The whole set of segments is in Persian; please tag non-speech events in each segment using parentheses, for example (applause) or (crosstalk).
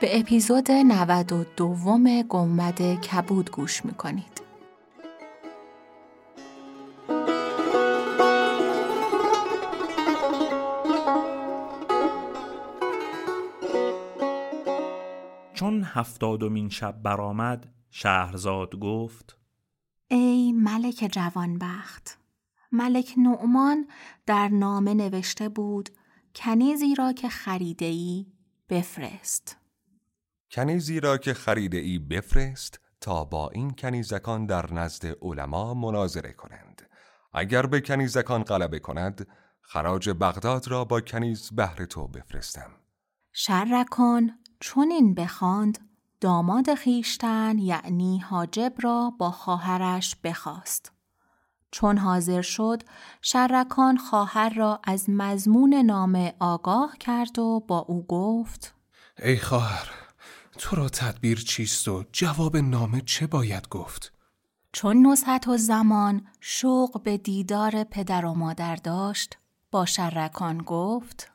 به اپیزود 92 گنبد کبود گوش می‌کنید. چون هفتادمین شب برآمد شهرزاد گفت ای ملک جوانبخت ملک نعمان در نامه نوشته بود کنیزی را که خریده ای بفرست. کنیزی را که خریده ای بفرست تا با این کنیزکان در نزد علما مناظره کنند اگر به کنیزکان غلبه کند خراج بغداد را با کنیز بهر تو بفرستم شرکان چون این بخواند داماد خیشتن یعنی حاجب را با خواهرش بخواست. چون حاضر شد شرکان خواهر را از مضمون نامه آگاه کرد و با او گفت ای خواهر تو را تدبیر چیست و جواب نامه چه باید گفت؟ چون نصحت و زمان شوق به دیدار پدر و مادر داشت با شرکان گفت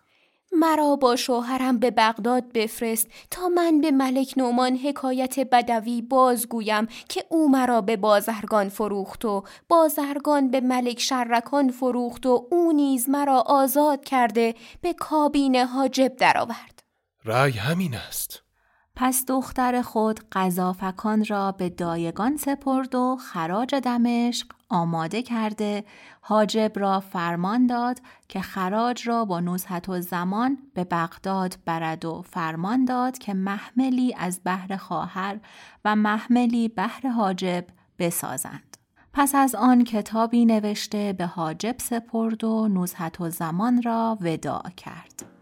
مرا با شوهرم به بغداد بفرست تا من به ملک نومان حکایت بدوی بازگویم که او مرا به بازرگان فروخت و بازرگان به ملک شرکان فروخت و او نیز مرا آزاد کرده به کابین حاجب درآورد. رأی همین است. پس دختر خود قذافکان را به دایگان سپرد و خراج دمشق آماده کرده حاجب را فرمان داد که خراج را با نزحت و زمان به بغداد برد و فرمان داد که محملی از بحر خواهر و محملی بهر حاجب بسازند. پس از آن کتابی نوشته به حاجب سپرد و نزحت و زمان را وداع کرد.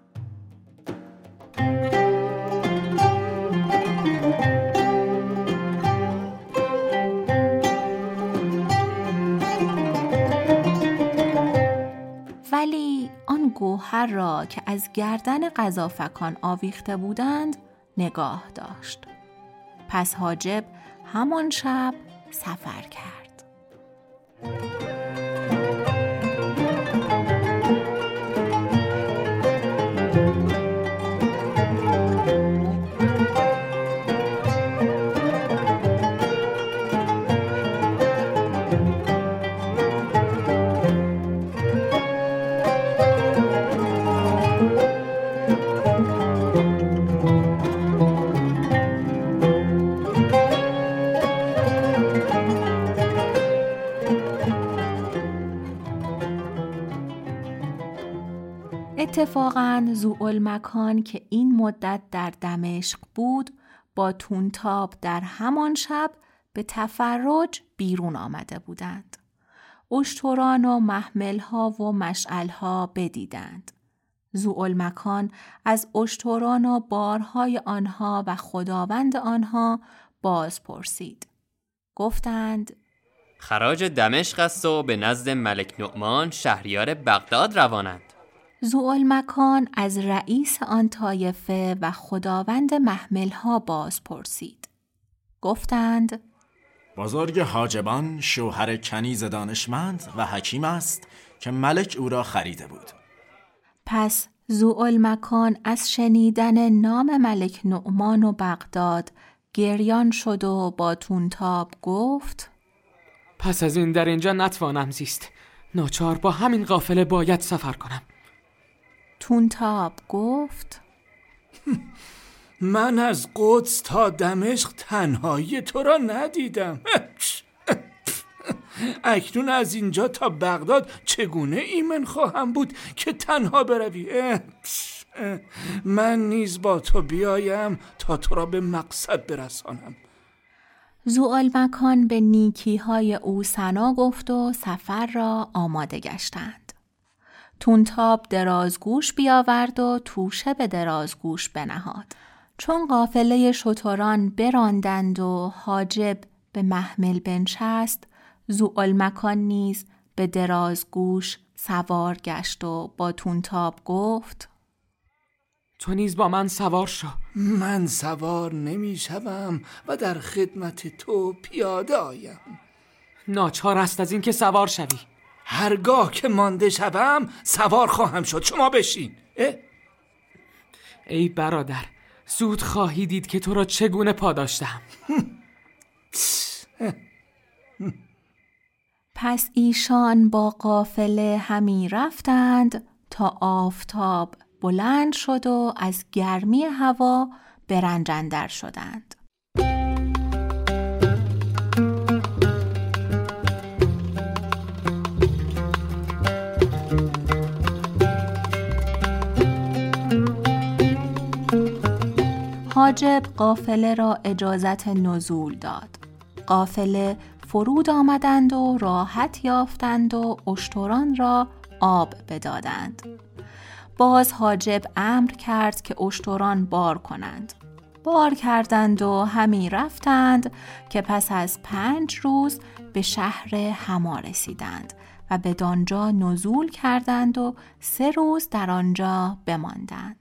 گوهر را که از گردن قذافکان آویخته بودند نگاه داشت. پس حاجب همان شب سفر کرد. اتفاقا مکان که این مدت در دمشق بود با تونتاب در همان شب به تفرج بیرون آمده بودند. اشتران و محملها و مشعلها بدیدند. مکان از اشتران و بارهای آنها و خداوند آنها باز پرسید. گفتند خراج دمشق است و به نزد ملک نعمان شهریار بغداد روانند. زوال مکان از رئیس آن طایفه و خداوند محملها باز پرسید. گفتند بزرگ حاجبان شوهر کنیز دانشمند و حکیم است که ملک او را خریده بود. پس زوال مکان از شنیدن نام ملک نعمان و بغداد گریان شد و با تونتاب گفت پس از این در اینجا نتوانم زیست ناچار با همین قافله باید سفر کنم تونتاب گفت. من از قدس تا دمشق تنهایی تو را ندیدم. اکنون از اینجا تا بغداد چگونه ایمن خواهم بود که تنها بروی؟ من نیز با تو بیایم تا تو را به مقصد برسانم. زوال مکان به نیکی های او سنا گفت و سفر را آماده گشتند. تونتاب درازگوش بیاورد و توشه به درازگوش بنهاد. چون قافله شتران براندند و حاجب به محمل بنشست زوالمکان نیز به درازگوش سوار گشت و با تونتاب گفت تو نیز با من سوار شو. من سوار نمی و در خدمت تو پیاده آیم. ناچار است از اینکه سوار شوی. هرگاه که مانده شوم سوار خواهم شد. شما بشین. ای برادر زود خواهی دید که تو را چگونه پاداشتم (laughs) پس ایشان با قافله همی رفتند تا آفتاب بلند شد و از گرمی هوا برنجندر شدند. حاجب قافله را اجازت نزول داد. قافله فرود آمدند و راحت یافتند و اشتران را آب بدادند. باز حاجب امر کرد که اشتران بار کنند. بار کردند و همی رفتند که پس از پنج روز به شهر هما رسیدند و به دانجا نزول کردند و سه روز در آنجا بماندند.